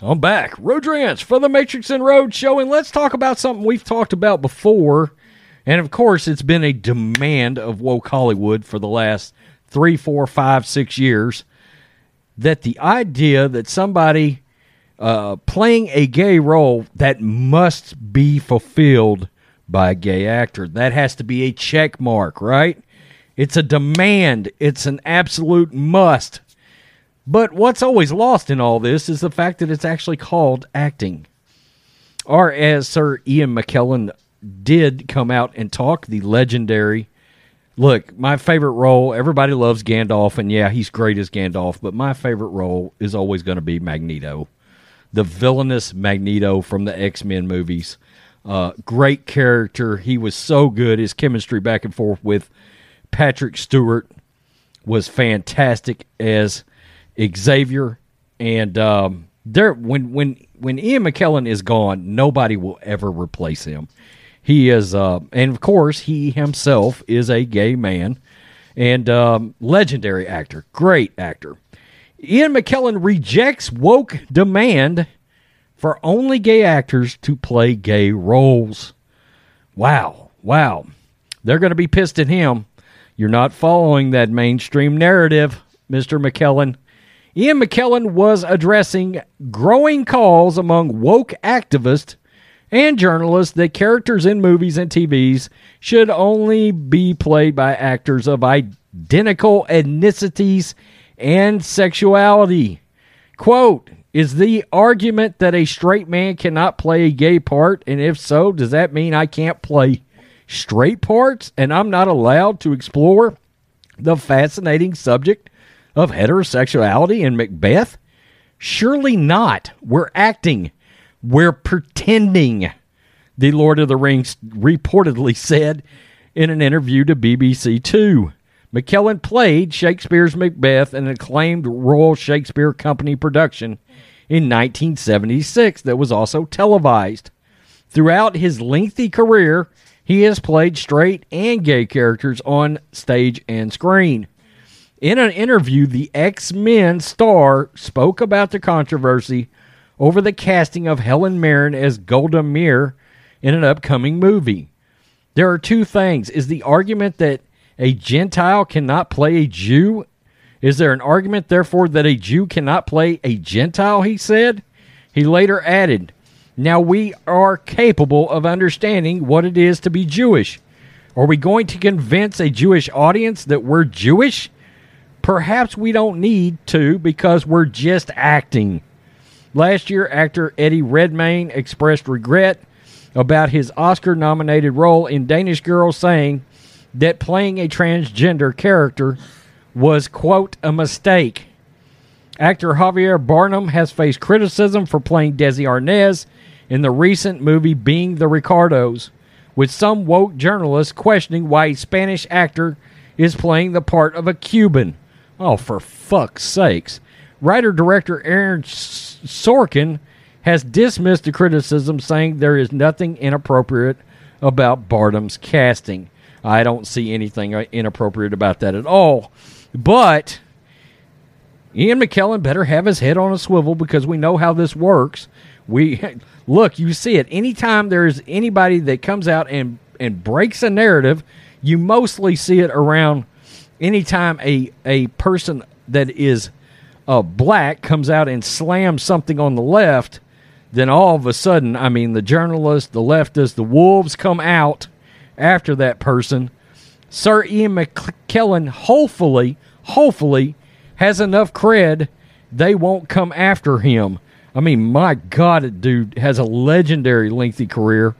I'm back. Road Ranch for the Matrix and Road Show, and let's talk about something we've talked about before. And of course, it's been a demand of woke Hollywood for the last three, four, five, six years that the idea that somebody uh, playing a gay role that must be fulfilled by a gay actor that has to be a check mark, right? It's a demand. It's an absolute must. But what's always lost in all this is the fact that it's actually called acting. Or as Sir Ian McKellen did come out and talk, the legendary. Look, my favorite role, everybody loves Gandalf, and yeah, he's great as Gandalf, but my favorite role is always going to be Magneto. The villainous Magneto from the X Men movies. Uh, great character. He was so good. His chemistry back and forth with Patrick Stewart was fantastic as Xavier, and um, there when when when Ian McKellen is gone, nobody will ever replace him. He is, uh, and of course, he himself is a gay man and um, legendary actor, great actor. Ian McKellen rejects woke demand for only gay actors to play gay roles. Wow, wow. They're going to be pissed at him. You're not following that mainstream narrative, Mr. McKellen. Ian McKellen was addressing growing calls among woke activists and journalists that characters in movies and TVs should only be played by actors of identical ethnicities and sexuality. Quote, is the argument that a straight man cannot play a gay part? And if so, does that mean I can't play straight parts and I'm not allowed to explore the fascinating subject of heterosexuality in Macbeth? Surely not. We're acting. We're pretending, the Lord of the Rings reportedly said in an interview to BBC Two. McKellen played Shakespeare's Macbeth in an acclaimed Royal Shakespeare Company production in 1976 that was also televised. Throughout his lengthy career, he has played straight and gay characters on stage and screen. In an interview, the X Men star spoke about the controversy over the casting of Helen Mirren as Golda Meir in an upcoming movie. There are two things. Is the argument that a Gentile cannot play a Jew? Is there an argument, therefore, that a Jew cannot play a Gentile? He said. He later added, Now we are capable of understanding what it is to be Jewish. Are we going to convince a Jewish audience that we're Jewish? Perhaps we don't need to because we're just acting. Last year, actor Eddie Redmayne expressed regret about his Oscar nominated role in Danish Girl, saying that playing a transgender character was, quote, a mistake. Actor Javier Bardem has faced criticism for playing Desi Arnaz in the recent movie Being the Ricardos, with some woke journalists questioning why a Spanish actor is playing the part of a Cuban. Oh, for fuck's sakes. Writer director Aaron Sorkin has dismissed the criticism, saying there is nothing inappropriate about Bardem's casting. I don't see anything inappropriate about that at all. But Ian McKellen better have his head on a swivel because we know how this works. We look, you see it anytime there's anybody that comes out and and breaks a narrative, you mostly see it around anytime a a person that is uh, black comes out and slams something on the left, then all of a sudden, I mean, the journalists, the leftists, the wolves come out after that person. Sir Ian McKellen, hopefully, hopefully, has enough cred they won't come after him. I mean, my God, dude has a legendary lengthy career.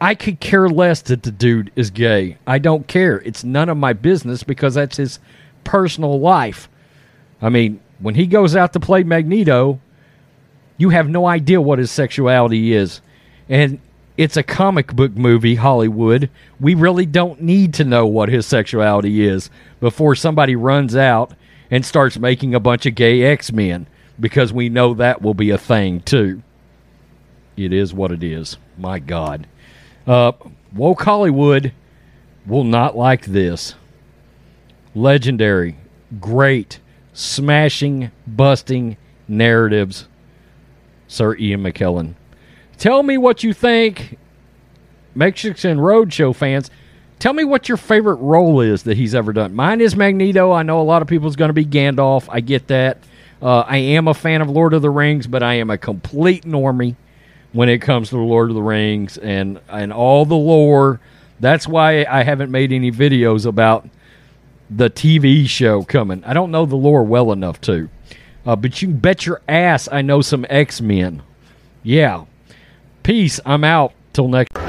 I could care less that the dude is gay. I don't care. It's none of my business because that's his personal life. I mean, when he goes out to play Magneto, you have no idea what his sexuality is. And it's a comic book movie, Hollywood. We really don't need to know what his sexuality is before somebody runs out and starts making a bunch of gay X Men because we know that will be a thing too. It is what it is. My God. Uh, woke Hollywood will not like this. Legendary, great, smashing, busting narratives, Sir Ian McKellen. Tell me what you think, Mexican Roadshow fans. Tell me what your favorite role is that he's ever done. Mine is Magneto. I know a lot of people's going to be Gandalf. I get that. Uh, I am a fan of Lord of the Rings, but I am a complete normie when it comes to Lord of the Rings and and all the lore. That's why I haven't made any videos about the TV show coming. I don't know the lore well enough to. Uh, but you can bet your ass I know some X Men. Yeah. Peace. I'm out. Till next